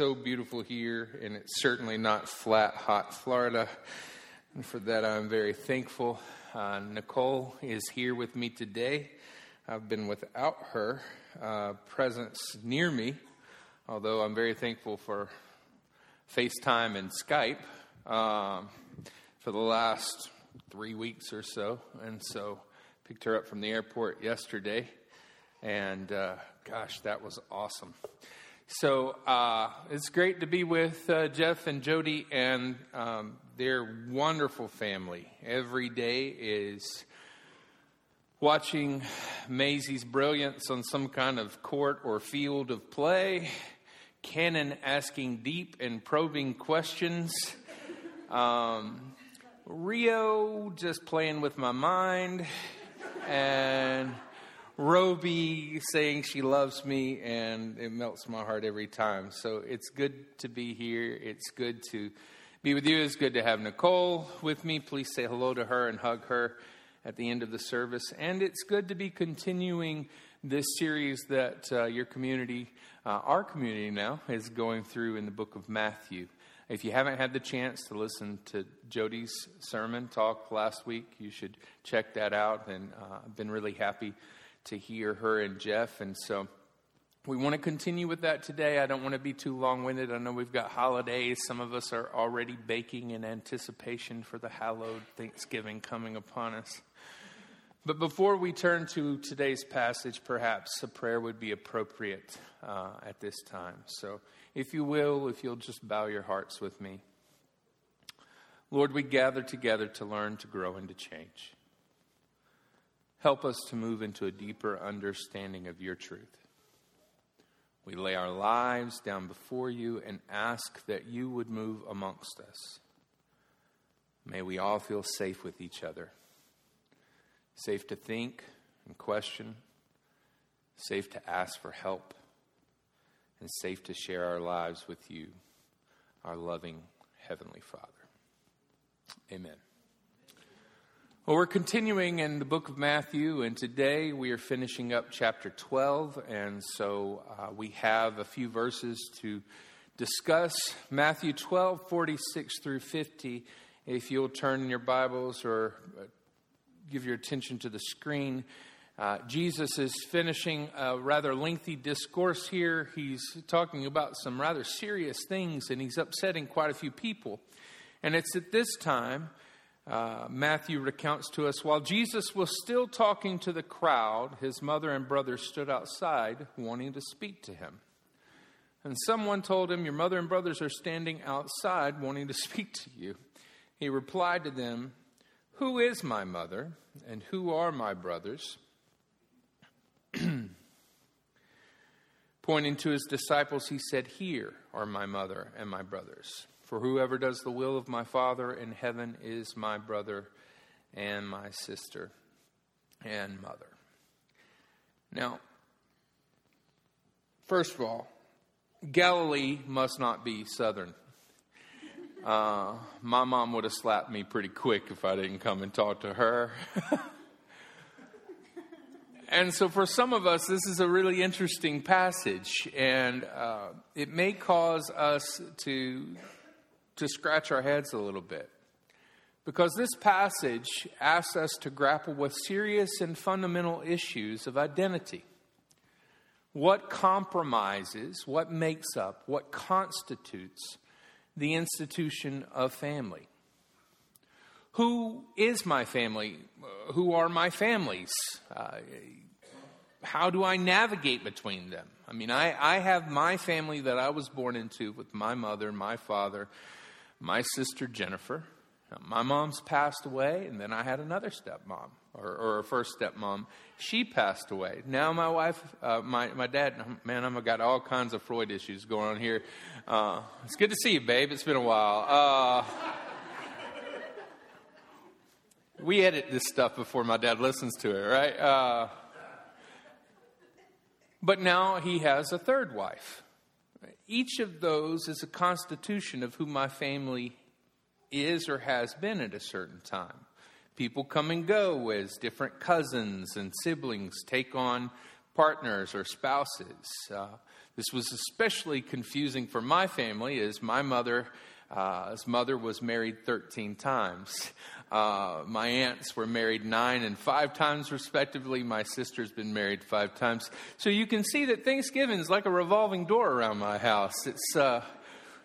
so beautiful here, and it's certainly not flat, hot Florida. And for that, I'm very thankful. Uh, Nicole is here with me today. I've been without her uh, presence near me, although I'm very thankful for FaceTime and Skype um, for the last three weeks or so. And so, picked her up from the airport yesterday, and uh, gosh, that was awesome. So uh, it's great to be with uh, Jeff and Jody and um, their wonderful family. Every day is watching Maisie's brilliance on some kind of court or field of play, Cannon asking deep and probing questions, um, Rio just playing with my mind, and Roby saying she loves me, and it melts my heart every time. So it's good to be here. It's good to be with you. It's good to have Nicole with me. Please say hello to her and hug her at the end of the service. And it's good to be continuing this series that uh, your community, uh, our community now, is going through in the book of Matthew. If you haven't had the chance to listen to Jody's sermon talk last week, you should check that out. And uh, I've been really happy to hear her and Jeff. And so we want to continue with that today. I don't want to be too long winded. I know we've got holidays. Some of us are already baking in anticipation for the hallowed Thanksgiving coming upon us. But before we turn to today's passage, perhaps a prayer would be appropriate uh, at this time. So, if you will, if you'll just bow your hearts with me. Lord, we gather together to learn, to grow, and to change. Help us to move into a deeper understanding of your truth. We lay our lives down before you and ask that you would move amongst us. May we all feel safe with each other, safe to think and question, safe to ask for help, and safe to share our lives with you, our loving Heavenly Father. Amen. Well, we're continuing in the book of Matthew, and today we are finishing up chapter 12. And so uh, we have a few verses to discuss. Matthew 12, 46 through 50. If you'll turn in your Bibles or uh, give your attention to the screen, uh, Jesus is finishing a rather lengthy discourse here. He's talking about some rather serious things, and he's upsetting quite a few people. And it's at this time uh, Matthew recounts to us while Jesus was still talking to the crowd, his mother and brothers stood outside wanting to speak to him. And someone told him, Your mother and brothers are standing outside wanting to speak to you. He replied to them, Who is my mother and who are my brothers? Pointing to his disciples, he said, Here are my mother and my brothers. For whoever does the will of my Father in heaven is my brother and my sister and mother. Now, first of all, Galilee must not be southern. Uh, my mom would have slapped me pretty quick if I didn't come and talk to her. and so, for some of us, this is a really interesting passage, and uh, it may cause us to to scratch our heads a little bit. Because this passage asks us to grapple with serious and fundamental issues of identity. What compromises, what makes up, what constitutes the institution of family? Who is my family? Who are my families? Uh, how do I navigate between them? I mean, I, I have my family that I was born into with my mother, my father, my sister Jennifer. My mom's passed away, and then I had another stepmom, or, or a first stepmom. She passed away. Now my wife, uh, my, my dad, man, I've got all kinds of Freud issues going on here. Uh, it's good to see you, babe. It's been a while. Uh, we edit this stuff before my dad listens to it, right? Uh, but now he has a third wife. Each of those is a constitution of who my family is or has been at a certain time. People come and go as different cousins and siblings take on partners or spouses. Uh, this was especially confusing for my family, as my mother, uh, mother was married 13 times. Uh, my aunts were married nine and five times, respectively. My sister's been married five times. So you can see that Thanksgiving is like a revolving door around my house. It's uh,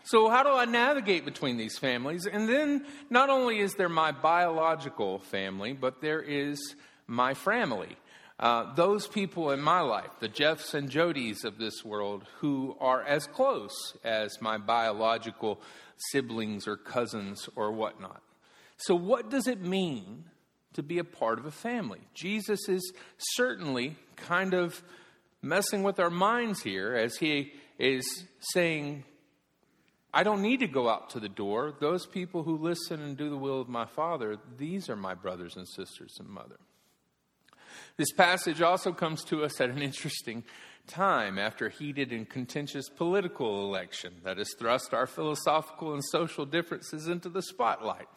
so, how do I navigate between these families? And then, not only is there my biological family, but there is my family. Uh, those people in my life, the Jeffs and Jodies of this world, who are as close as my biological siblings or cousins or whatnot. So, what does it mean to be a part of a family? Jesus is certainly kind of messing with our minds here as he is saying, I don't need to go out to the door. Those people who listen and do the will of my Father, these are my brothers and sisters and mother. This passage also comes to us at an interesting time after a heated and contentious political election that has thrust our philosophical and social differences into the spotlight.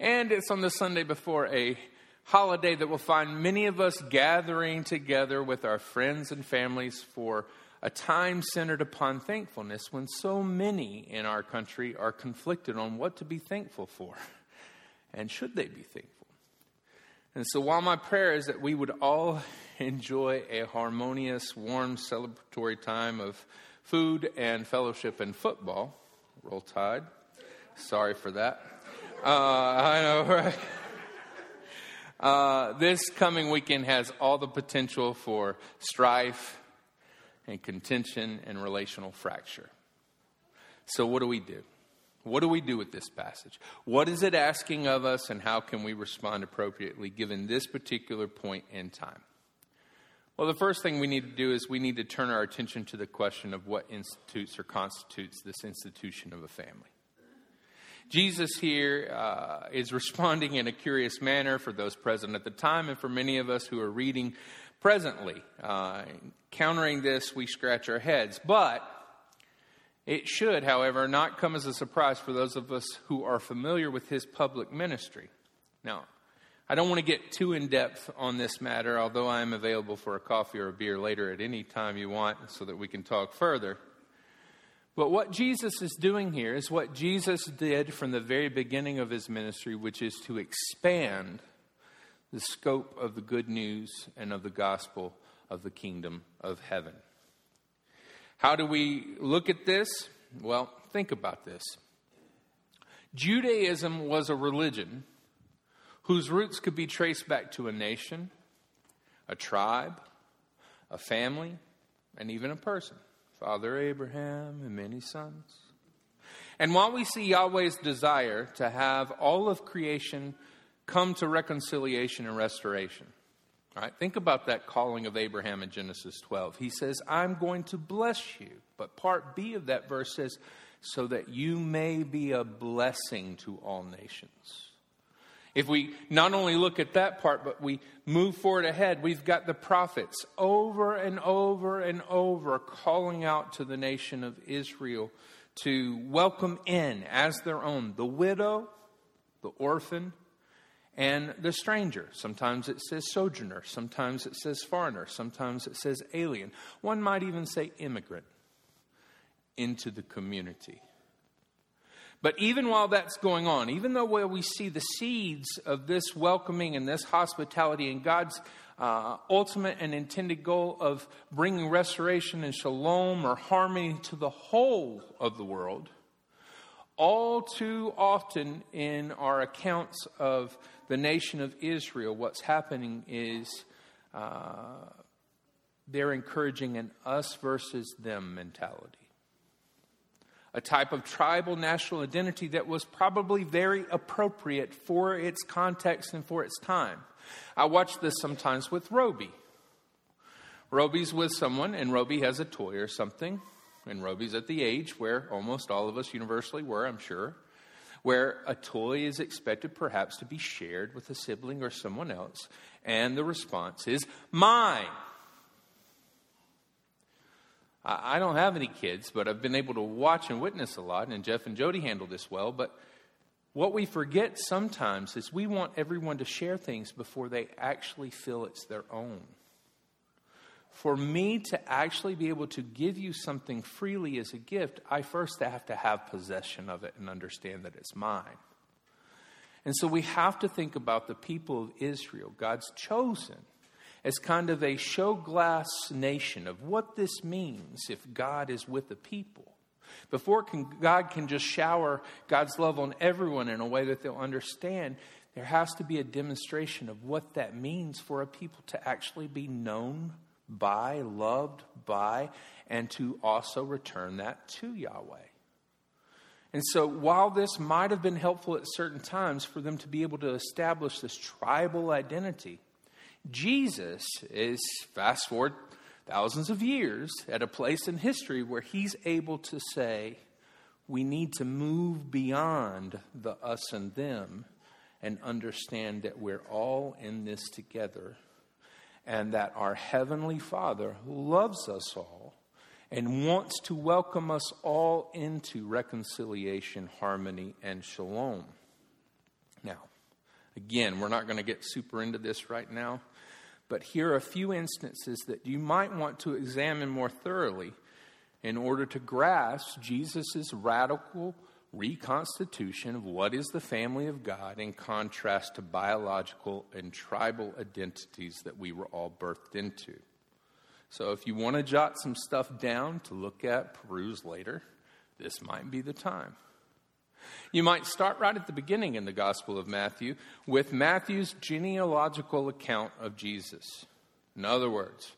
And it's on the Sunday before a holiday that will find many of us gathering together with our friends and families for a time centered upon thankfulness when so many in our country are conflicted on what to be thankful for and should they be thankful. And so, while my prayer is that we would all enjoy a harmonious, warm, celebratory time of food and fellowship and football, roll tide. Sorry for that. Uh, I know, right? Uh, this coming weekend has all the potential for strife and contention and relational fracture. So, what do we do? What do we do with this passage? What is it asking of us, and how can we respond appropriately given this particular point in time? Well, the first thing we need to do is we need to turn our attention to the question of what institutes or constitutes this institution of a family. Jesus here uh, is responding in a curious manner for those present at the time and for many of us who are reading presently. Uh, countering this, we scratch our heads. But it should, however, not come as a surprise for those of us who are familiar with his public ministry. Now, I don't want to get too in depth on this matter, although I am available for a coffee or a beer later at any time you want so that we can talk further. But what Jesus is doing here is what Jesus did from the very beginning of his ministry, which is to expand the scope of the good news and of the gospel of the kingdom of heaven. How do we look at this? Well, think about this. Judaism was a religion whose roots could be traced back to a nation, a tribe, a family, and even a person. Father Abraham and many sons. And while we see Yahweh's desire to have all of creation come to reconciliation and restoration. Right, think about that calling of Abraham in Genesis 12. He says, I'm going to bless you. But part B of that verse says, so that you may be a blessing to all nations. If we not only look at that part, but we move forward ahead, we've got the prophets over and over and over calling out to the nation of Israel to welcome in as their own the widow, the orphan, and the stranger. Sometimes it says sojourner, sometimes it says foreigner, sometimes it says alien. One might even say immigrant into the community. But even while that's going on, even though where we see the seeds of this welcoming and this hospitality and God's uh, ultimate and intended goal of bringing restoration and shalom or harmony to the whole of the world, all too often in our accounts of the nation of Israel, what's happening is uh, they're encouraging an us versus them mentality. A type of tribal national identity that was probably very appropriate for its context and for its time. I watch this sometimes with Roby. Roby's with someone, and Roby has a toy or something, and Roby's at the age where almost all of us universally were, I'm sure where a toy is expected perhaps to be shared with a sibling or someone else, and the response is, mine. I don't have any kids, but I've been able to watch and witness a lot, and Jeff and Jody handle this well. But what we forget sometimes is we want everyone to share things before they actually feel it's their own. for me to actually be able to give you something freely as a gift, I first have to have possession of it and understand that it's mine. And so we have to think about the people of Israel, God's chosen, as kind of a show glass nation of what this means if God is with the people. Before can, God can just shower God's love on everyone in a way that they'll understand, there has to be a demonstration of what that means for a people to actually be known by, loved by, and to also return that to Yahweh. And so, while this might have been helpful at certain times for them to be able to establish this tribal identity, Jesus is, fast forward thousands of years, at a place in history where he's able to say, we need to move beyond the us and them and understand that we're all in this together and that our Heavenly Father loves us all and wants to welcome us all into reconciliation, harmony, and shalom. Now, again, we're not going to get super into this right now, but here are a few instances that you might want to examine more thoroughly in order to grasp Jesus' radical reconstitution of what is the family of God in contrast to biological and tribal identities that we were all birthed into. So, if you want to jot some stuff down to look at, peruse later, this might be the time. You might start right at the beginning in the Gospel of Matthew with Matthew's genealogical account of Jesus. In other words,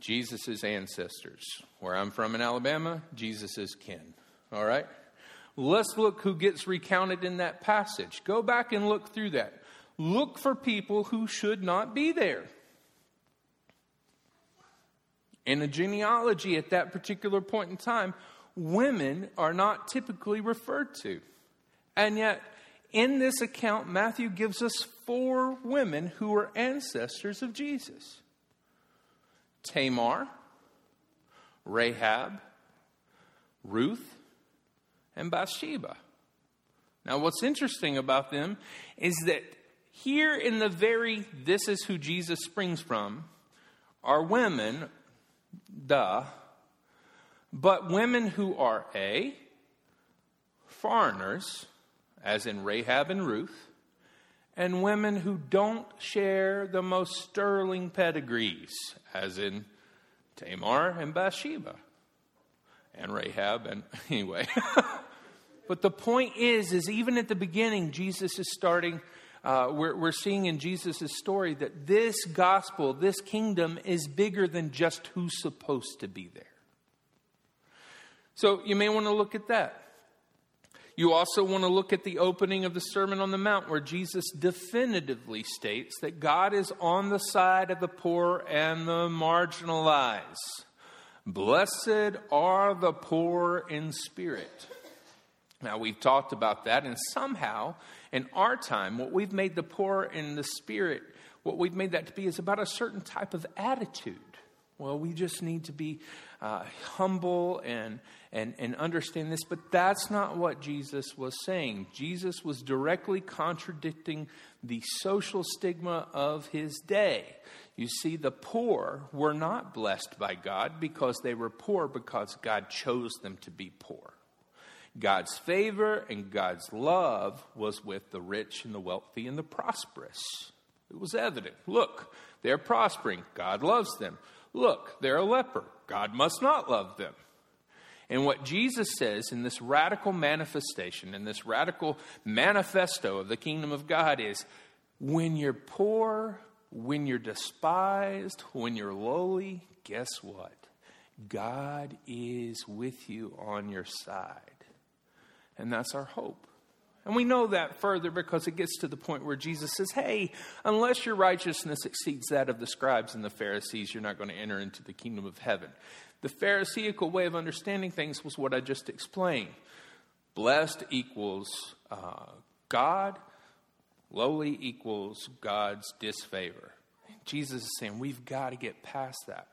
Jesus' ancestors. Where I'm from in Alabama, Jesus' kin. All right? Let's look who gets recounted in that passage. Go back and look through that. Look for people who should not be there. In a genealogy at that particular point in time, women are not typically referred to. And yet, in this account, Matthew gives us four women who are ancestors of Jesus Tamar, Rahab, Ruth, and Bathsheba. Now, what's interesting about them is that here in the very this is who Jesus springs from are women, duh, but women who are A, foreigners, as in Rahab and Ruth, and women who don't share the most sterling pedigrees, as in Tamar and Bathsheba, and Rahab, and anyway. But the point is, is even at the beginning, Jesus is starting. Uh, we're, we're seeing in Jesus' story that this gospel, this kingdom, is bigger than just who's supposed to be there. So you may want to look at that. You also want to look at the opening of the Sermon on the Mount, where Jesus definitively states that God is on the side of the poor and the marginalized. Blessed are the poor in spirit. Now, we've talked about that, and somehow in our time, what we've made the poor in the spirit, what we've made that to be is about a certain type of attitude. Well, we just need to be uh, humble and, and, and understand this, but that's not what Jesus was saying. Jesus was directly contradicting the social stigma of his day. You see, the poor were not blessed by God because they were poor because God chose them to be poor. God's favor and God's love was with the rich and the wealthy and the prosperous. It was evident. Look, they're prospering. God loves them. Look, they're a leper. God must not love them. And what Jesus says in this radical manifestation, in this radical manifesto of the kingdom of God is when you're poor, when you're despised, when you're lowly, guess what? God is with you on your side. And that's our hope. And we know that further because it gets to the point where Jesus says, Hey, unless your righteousness exceeds that of the scribes and the Pharisees, you're not going to enter into the kingdom of heaven. The Pharisaical way of understanding things was what I just explained. Blessed equals uh, God, lowly equals God's disfavor. Jesus is saying we've got to get past that.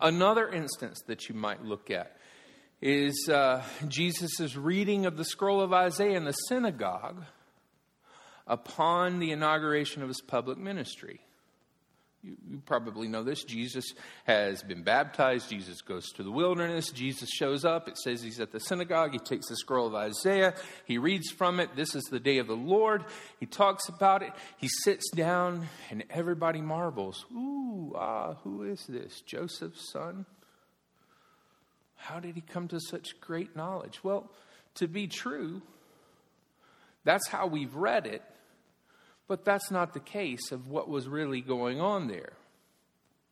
Another instance that you might look at is uh, Jesus' reading of the scroll of Isaiah in the synagogue upon the inauguration of his public ministry. You, you, probably know this. Jesus has been baptized. Jesus goes to the wilderness. Jesus shows up. It says he's at the synagogue. He takes the scroll of Isaiah. He reads from it. This is the day of the Lord. He talks about it. He sits down, and everybody marvels. Ooh, ah, who is this? Joseph's son? How did he come to such great knowledge? Well, to be true, that's how we've read it. But that's not the case of what was really going on there.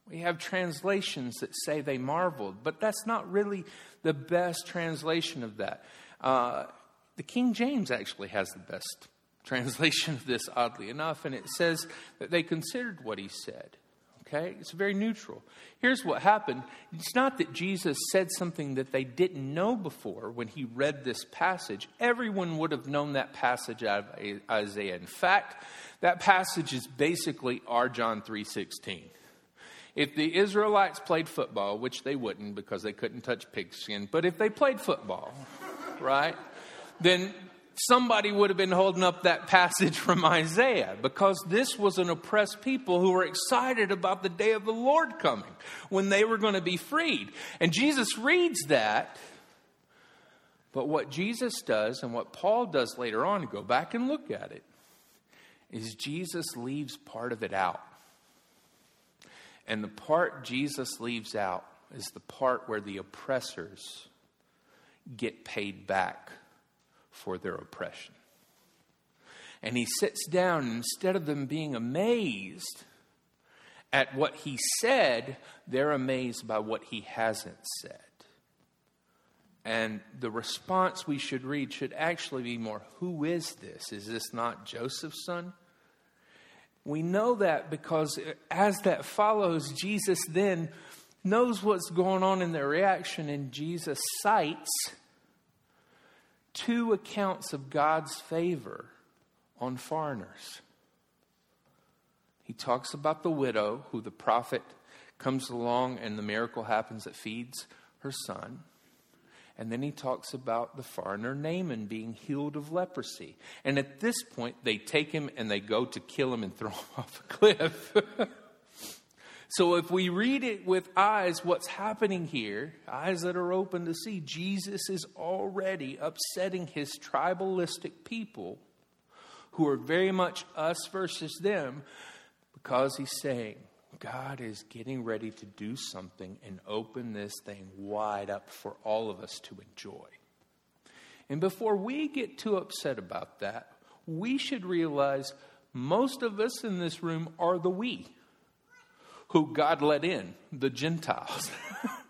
We have translations that say they marveled, but that's not really the best translation of that. Uh, the King James actually has the best translation of this, oddly enough, and it says that they considered what he said. Okay? It's very neutral. Here's what happened it's not that Jesus said something that they didn't know before when he read this passage. Everyone would have known that passage out of Isaiah. In fact, that passage is basically our John 3:16. If the Israelites played football, which they wouldn't because they couldn't touch pigskin, but if they played football, right? Then somebody would have been holding up that passage from Isaiah because this was an oppressed people who were excited about the day of the Lord coming when they were going to be freed. And Jesus reads that. But what Jesus does and what Paul does later on, to go back and look at it, is Jesus leaves part of it out. And the part Jesus leaves out is the part where the oppressors get paid back for their oppression. And he sits down, instead of them being amazed at what he said, they're amazed by what he hasn't said. And the response we should read should actually be more Who is this? Is this not Joseph's son? We know that because as that follows, Jesus then knows what's going on in their reaction, and Jesus cites two accounts of God's favor on foreigners. He talks about the widow who the prophet comes along and the miracle happens that feeds her son. And then he talks about the foreigner Naaman being healed of leprosy. And at this point, they take him and they go to kill him and throw him off a cliff. So if we read it with eyes, what's happening here, eyes that are open to see, Jesus is already upsetting his tribalistic people who are very much us versus them because he's saying, God is getting ready to do something and open this thing wide up for all of us to enjoy. And before we get too upset about that, we should realize most of us in this room are the we who God let in, the Gentiles.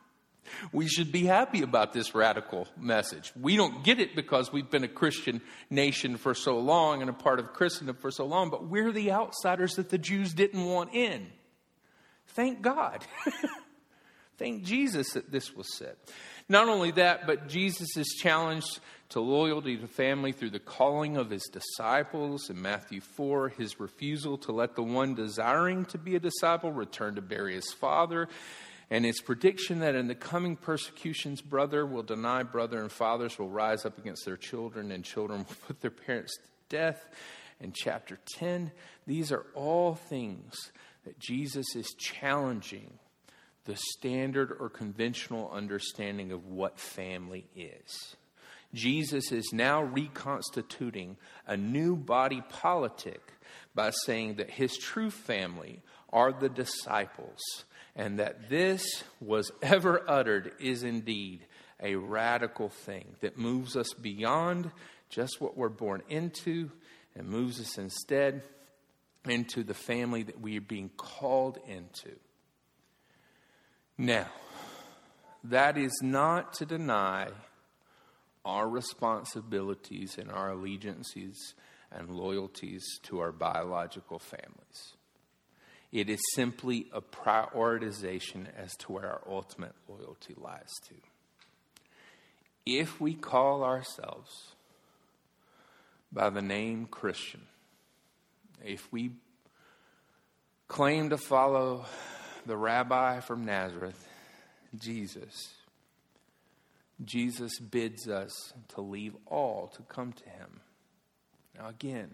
we should be happy about this radical message. We don't get it because we've been a Christian nation for so long and a part of Christendom for so long, but we're the outsiders that the Jews didn't want in. Thank God. Thank Jesus that this was said. Not only that, but Jesus is challenged to loyalty to family through the calling of his disciples in Matthew 4, his refusal to let the one desiring to be a disciple return to bury his father, and his prediction that in the coming persecutions, brother will deny brother, and fathers will rise up against their children, and children will put their parents to death. In chapter 10, these are all things that Jesus is challenging the standard or conventional understanding of what family is. Jesus is now reconstituting a new body politic by saying that his true family are the disciples, and that this was ever uttered is indeed a radical thing that moves us beyond just what we're born into and moves us instead into the family that we are being called into. Now, that is not to deny our responsibilities and our allegiances and loyalties to our biological families. It is simply a prioritization as to where our ultimate loyalty lies to. If we call ourselves by the name Christian, if we claim to follow the rabbi from Nazareth, Jesus, Jesus bids us to leave all to come to him. Now, again,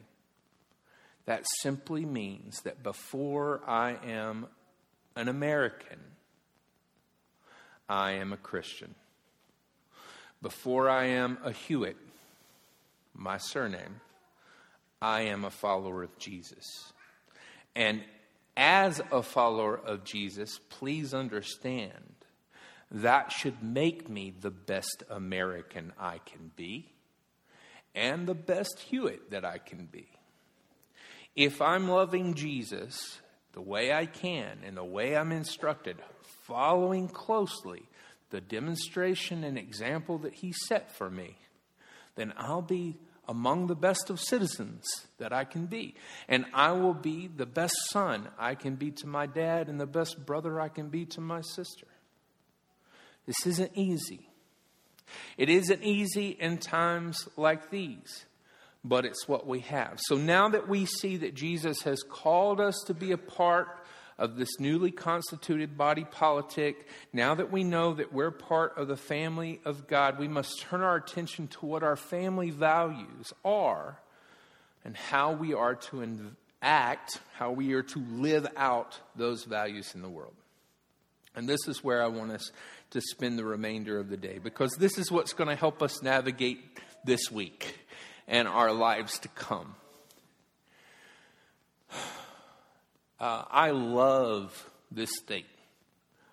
that simply means that before I am an American, I am a Christian. Before I am a Hewitt, my surname, I am a follower of Jesus. And as a follower of Jesus, please understand that should make me the best American I can be and the best Hewitt that I can be. If I'm loving Jesus the way I can and the way I'm instructed, following closely the demonstration and example that He set for me, then I'll be among the best of citizens that I can be. And I will be the best son I can be to my dad and the best brother I can be to my sister. This isn't easy. It isn't easy in times like these, but it's what we have. So now that we see that Jesus has called us to be a part of this newly constituted body politic, now that we know that we're part of the family of God, we must turn our attention to what our family values are and how we are to act, how we are to live out those values in the world. And this is where I want us to spend the remainder of the day because this is what's going to help us navigate this week and our lives to come. Uh, I love this state.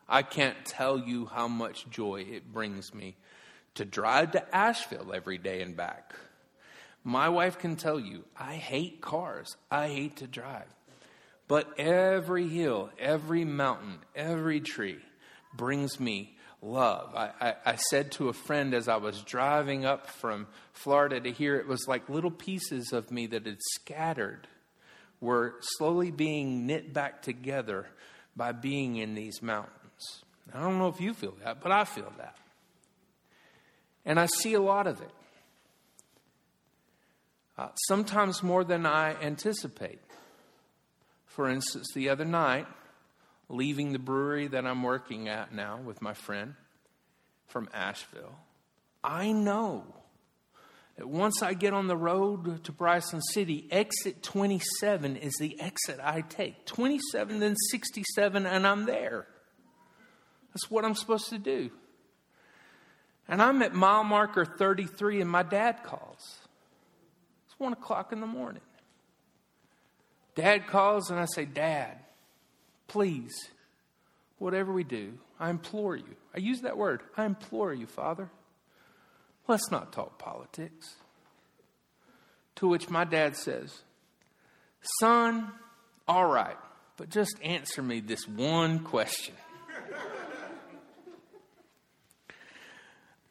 I can't tell you how much joy it brings me to drive to Asheville every day and back. My wife can tell you, I hate cars. I hate to drive. But every hill, every mountain, every tree brings me love. I, I, I, said to a friend as I was driving up from Florida to here, it was like little pieces of me that had scattered were slowly being knit back together by being in these mountains. I don't know if you feel that, but I feel that. And I see a lot of it. Uh, sometimes more than I anticipate. For instance, the other night, leaving the brewery that I'm working at now with my friend from Asheville, I know once I get on the road to Bryson City, exit 27 is the exit I take. 27, then 67, and I'm there. That's what I'm supposed to do. And I'm at mile marker 33, and my dad calls. It's 1 o'clock in the morning. Dad calls, and I say, Dad, please, whatever we do, I implore you. I use that word. I implore you, Father. Let's not talk politics. To which my dad says, Son, all right, but just answer me this one question.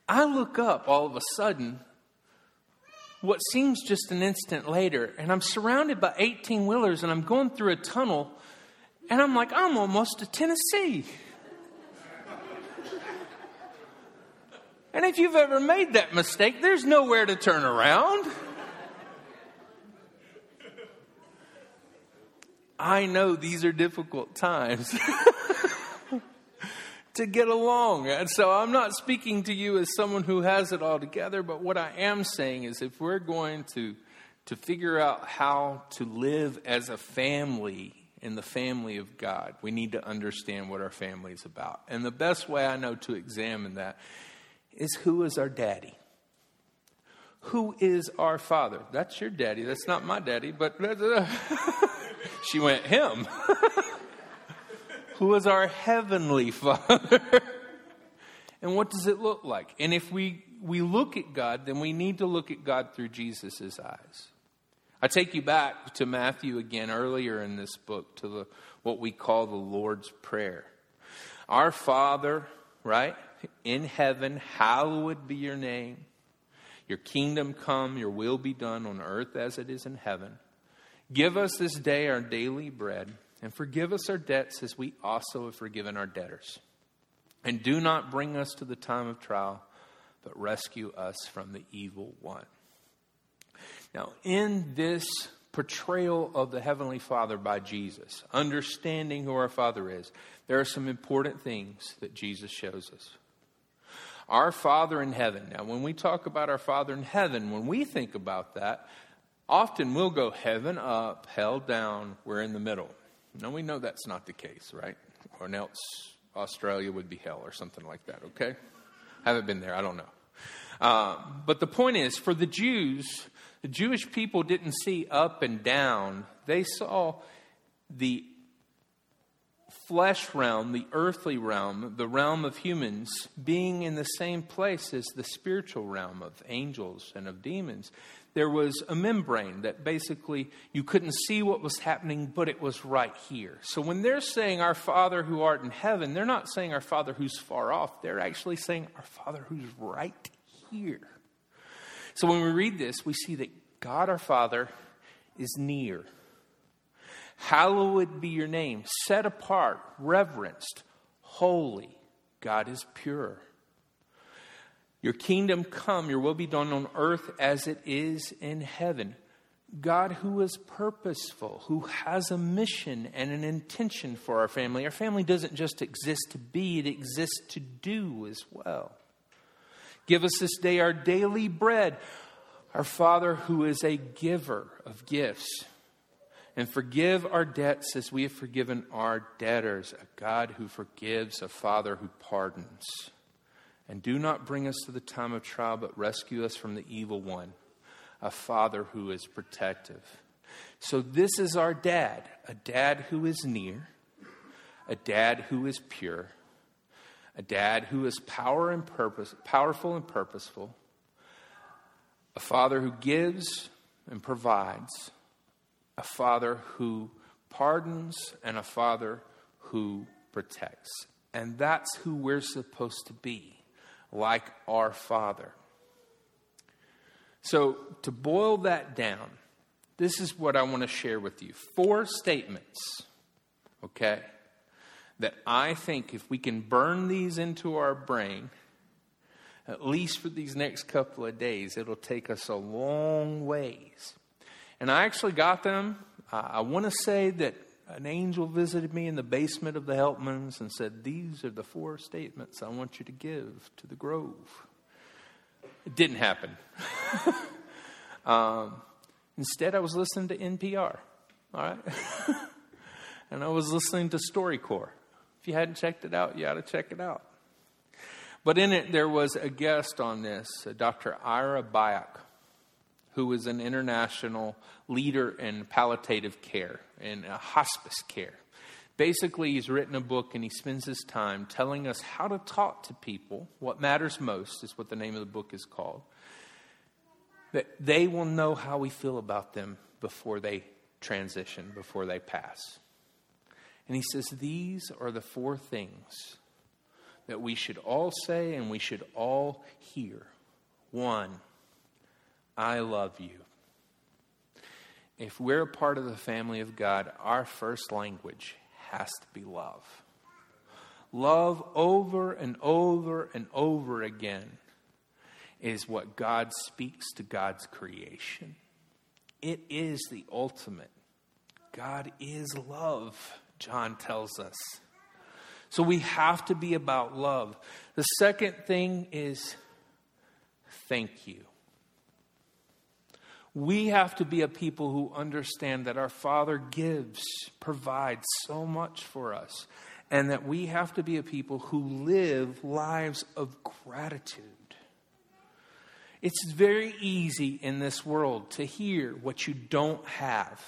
I look up all of a sudden, what seems just an instant later, and I'm surrounded by 18 wheelers and I'm going through a tunnel, and I'm like, I'm almost to Tennessee. And if you've ever made that mistake, there's nowhere to turn around. I know these are difficult times to get along. And so I'm not speaking to you as someone who has it all together, but what I am saying is if we're going to, to figure out how to live as a family in the family of God, we need to understand what our family is about. And the best way I know to examine that is who is our daddy? Who is our father? That's your daddy. That's not my daddy, but she went, him. who is our heavenly father? and what does it look like? And if we, we look at God, then we need to look at God through Jesus' eyes. I take you back to Matthew again earlier in this book to the, what we call the Lord's Prayer. Our Father, right? in heaven, hallowed be your name. Your kingdom come, your will be done on earth as it is in heaven. Give us this day our daily bread, and forgive us our debts as we also have forgiven our debtors. And do not bring us to the time of trial, but rescue us from the evil one. Now, in this portrayal of the Heavenly Father by Jesus, understanding who our Father is, there are some important things that Jesus shows us. Our Father in heaven. Now, when we talk about our Father in heaven, when we think about that, often we'll go heaven up, hell down, we're in the middle. Now, we know that's not the case, right? or else Australia would be hell or something like that, okay? I haven't been there, I don't know. Uh, but the point is, for the Jews, the Jewish people didn't see up and down, they saw the flesh realm, the earthly realm, the realm of humans, being in the same place as the spiritual realm of angels and of demons. There was a membrane that basically you couldn't see what was happening, but it was right here. So when they're saying, Our Father who art in heaven, they're not saying, Our Father who's far off. They're actually saying, Our Father who's right here. So when we read this, we see that God our Father is near. Hallowed be your name, set apart, reverenced, holy. God is pure. Your kingdom come, your will be done on earth as it is in heaven. God who is purposeful, who has a mission and an intention for our family. Our family doesn't just exist to be, it exists to do as well. Give us this day our daily bread. Our Father who is a giver of gifts and forgive our debts as we have forgiven our debtors, a God who forgives, a Father who pardons. And do not bring us to the time of trial, but rescue us from the evil one, a Father who is protective. So, this is our dad, a dad who is near, a dad who is pure, a dad who is power and purpose, powerful and purposeful, a father who gives and provides a father who pardons and a father who protects. And that's who we're supposed to be, like our father. So, to boil that down, this is what I want to share with you four statements, okay, that I think if we can burn these into our brain, at least for these next couple of days, it'll take us a long ways and I actually got them. Uh, I want to say that an angel visited me in the basement of the Helpmans and said, These are the four statements I want you to give to the Grove. It didn't happen. um, instead, I was listening to NPR, all right? and I was listening to StoryCorps. If you hadn't checked it out, you ought to check it out. But in it, there was a guest on this, uh, Dr. Ira Byock who is an international leader in palliative care and uh, hospice care. Basically, he's written a book and he spends his time telling us how to talk to people. What matters most is what the name of the book is called. That they will know how we feel about them before they transition, before they pass. And he says these are the four things that we should all say and we should all hear. One, I love you. If we're a part of the family of God, our first language has to be love. Love over and over and over again is what God speaks to God's creation. It is the ultimate. God is love, John tells us. So we have to be about love. The second thing is thank you. We have to be a people who understand that our Father gives, provides so much for us, and that we have to be a people who live lives of gratitude. It's very easy in this world to hear what you don't have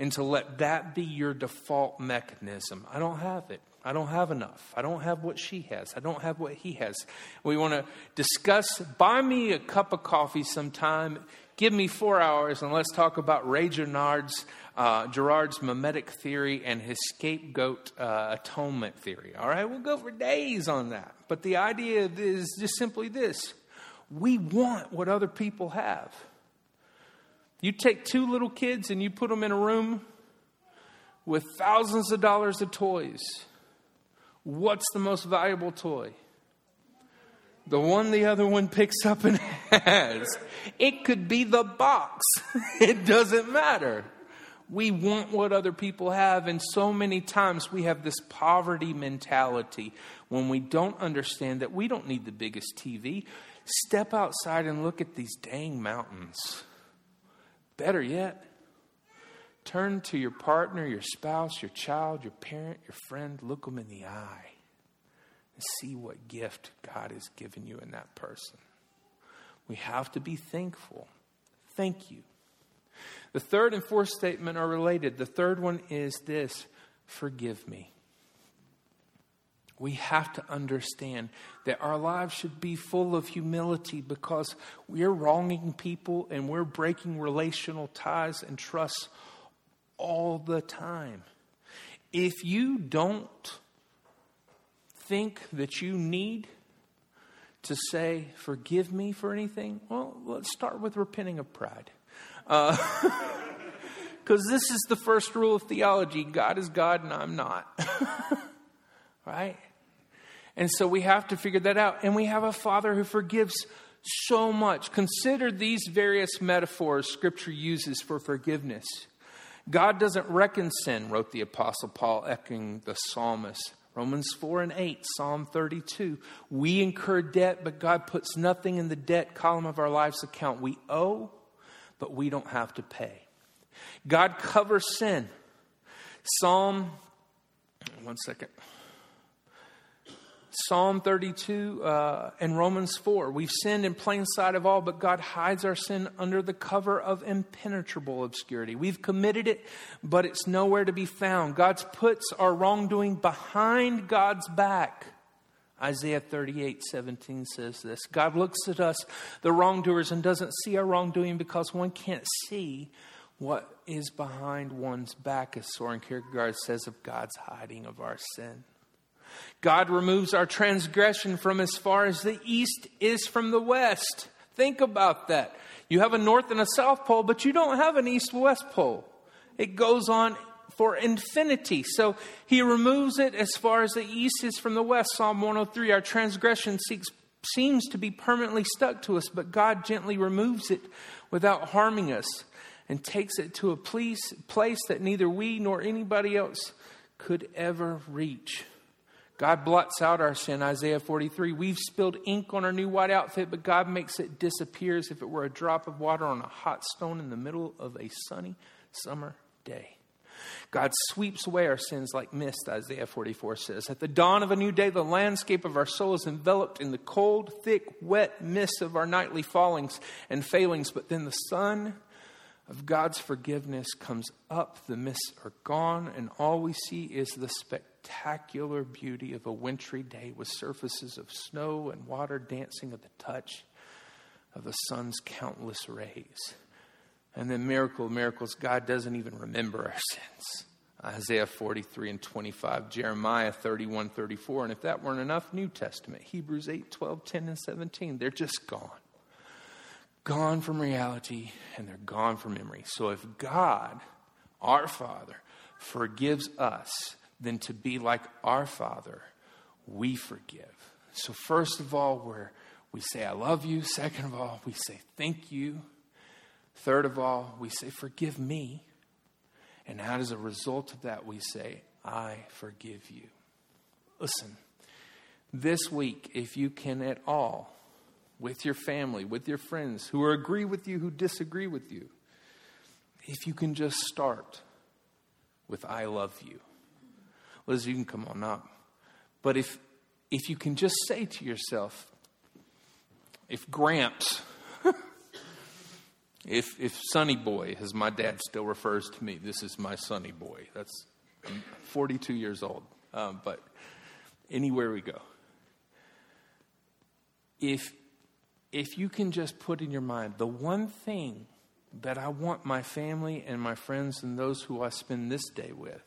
and to let that be your default mechanism. I don't have it. I don't have enough. I don't have what she has. I don't have what he has. We want to discuss, buy me a cup of coffee sometime Give me four hours and let's talk about Ray Girard's, uh, Girard's mimetic theory and his scapegoat uh, atonement theory. All right, we'll go for days on that. But the idea is just simply this we want what other people have. You take two little kids and you put them in a room with thousands of dollars of toys. What's the most valuable toy? the one the other one picks up and has. It could be the box. It doesn't matter. We want what other people have, and so many times we have this poverty mentality when we don't understand that we don't need the biggest TV. Step outside and look at these dang mountains. Better yet, Turn to your partner, your spouse, your child, your parent, your friend, look them in the eye and see what gift God has given you in that person. We have to be thankful. Thank you. The third and fourth statement are related. The third one is this forgive me. We have to understand that our lives should be full of humility because we're wronging people and we're breaking relational ties and trust all the time. If you don't think that you need to say, forgive me for anything, well, let's start with repenting of pride. Because uh, this is the first rule of theology God is God and I'm not. right? And so we have to figure that out. And we have a Father who forgives so much. Consider these various metaphors Scripture uses for forgiveness. God doesn't reckon sin, wrote the Apostle Paul, echoing the psalmist. Romans 4 and 8, Psalm 32. We incur debt, but God puts nothing in the debt column of our life's account. We owe, but we don't have to pay. God covers sin. Psalm, one second. Psalm 32 uh, and Romans 4. We've sinned in plain sight of all, but God hides our sin under the cover of impenetrable obscurity. We've committed it, but it's nowhere to be found. God puts our wrongdoing behind God's back. Isaiah 38, 17 says this God looks at us, the wrongdoers, and doesn't see our wrongdoing because one can't see what is behind one's back, as Soren Kierkegaard says of God's hiding of our sin. God removes our transgression from as far as the east is from the west. Think about that. You have a north and a south pole, but you don't have an east west pole. It goes on for infinity. So he removes it as far as the east is from the west. Psalm 103 Our transgression seeks, seems to be permanently stuck to us, but God gently removes it without harming us and takes it to a place, place that neither we nor anybody else could ever reach. God blots out our sin, Isaiah 43. We've spilled ink on our new white outfit, but God makes it disappear as if it were a drop of water on a hot stone in the middle of a sunny summer day. God sweeps away our sins like mist, Isaiah 44 says. At the dawn of a new day, the landscape of our soul is enveloped in the cold, thick, wet mist of our nightly fallings and failings, but then the sun of God's forgiveness comes up, the mists are gone, and all we see is the spectacular beauty of a wintry day with surfaces of snow and water dancing at the touch of the sun's countless rays. And then, miracle of miracles, God doesn't even remember our sins. Isaiah 43 and 25, Jeremiah 31, 34. And if that weren't enough, New Testament, Hebrews 8, 12, 10, and 17. They're just gone gone from reality and they're gone from memory. So if God, our Father, forgives us, then to be like our Father, we forgive. So, first of all, we're, we say, I love you. Second of all, we say, thank you. Third of all, we say, forgive me. And as a result of that, we say, I forgive you. Listen, this week, if you can at all, with your family, with your friends who agree with you, who disagree with you. If you can just start with I love you. Liz, you can come on up. But if if you can just say to yourself, if Gramps, if if Sonny Boy, as my dad still refers to me, this is my Sonny Boy. That's I'm 42 years old. Um, but anywhere we go, if if you can just put in your mind the one thing that I want my family and my friends and those who I spend this day with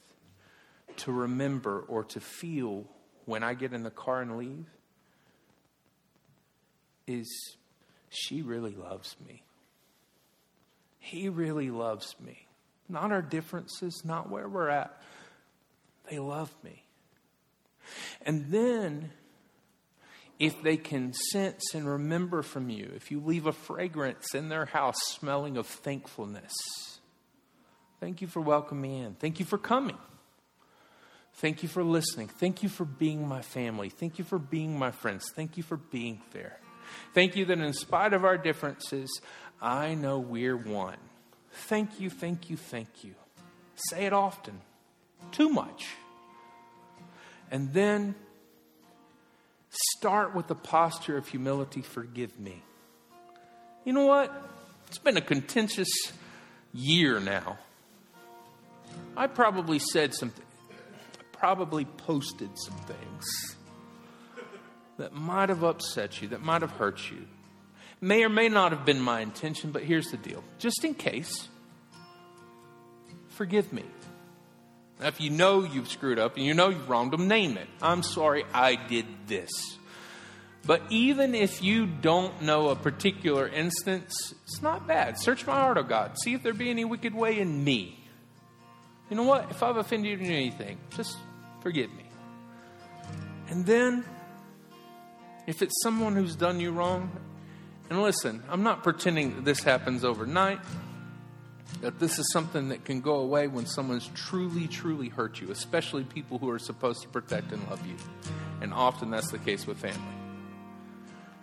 to remember or to feel when I get in the car and leave is she really loves me. He really loves me. Not our differences, not where we're at. They love me. And then if they can sense and remember from you, if you leave a fragrance in their house smelling of thankfulness, thank you for welcoming me in. Thank you for coming. Thank you for listening. Thank you for being my family. Thank you for being my friends. Thank you for being there. Thank you that in spite of our differences, I know we're one. Thank you, thank you, thank you. Say it often. Too much. And then start with the posture of humility forgive me. You know what? It's been a contentious year now. I probably said something, probably posted some things that might have upset you, that might have hurt you. May or may not have been my intention, but here's the deal just in case, forgive me. Now, if you know you've screwed up and you know you've wronged them, name it. I'm sorry I did this. But even if you don't know a particular instance, it's not bad. Search my heart, O oh God. See if there be any wicked way in me. You know what? If I've offended you in anything, just forgive me. And then, if it's someone who's done you wrong, and listen, I'm not pretending that this happens overnight, that this is something that can go away when someone's truly, truly hurt you, especially people who are supposed to protect and love you. And often that's the case with family.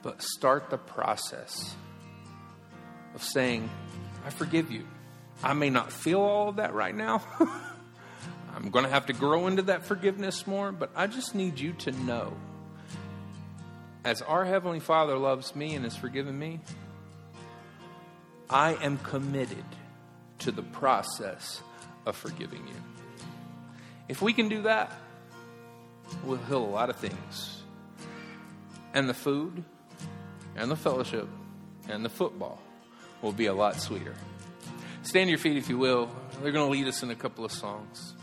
But start the process of saying, I forgive you. I may not feel all of that right now. I'm going to have to grow into that forgiveness more, but I just need you to know as our Heavenly Father loves me and has forgiven me, I am committed to the process of forgiving you. If we can do that, we'll heal a lot of things. And the food, and the fellowship, and the football will be a lot sweeter. Stand to your feet if you will. They're going to lead us in a couple of songs.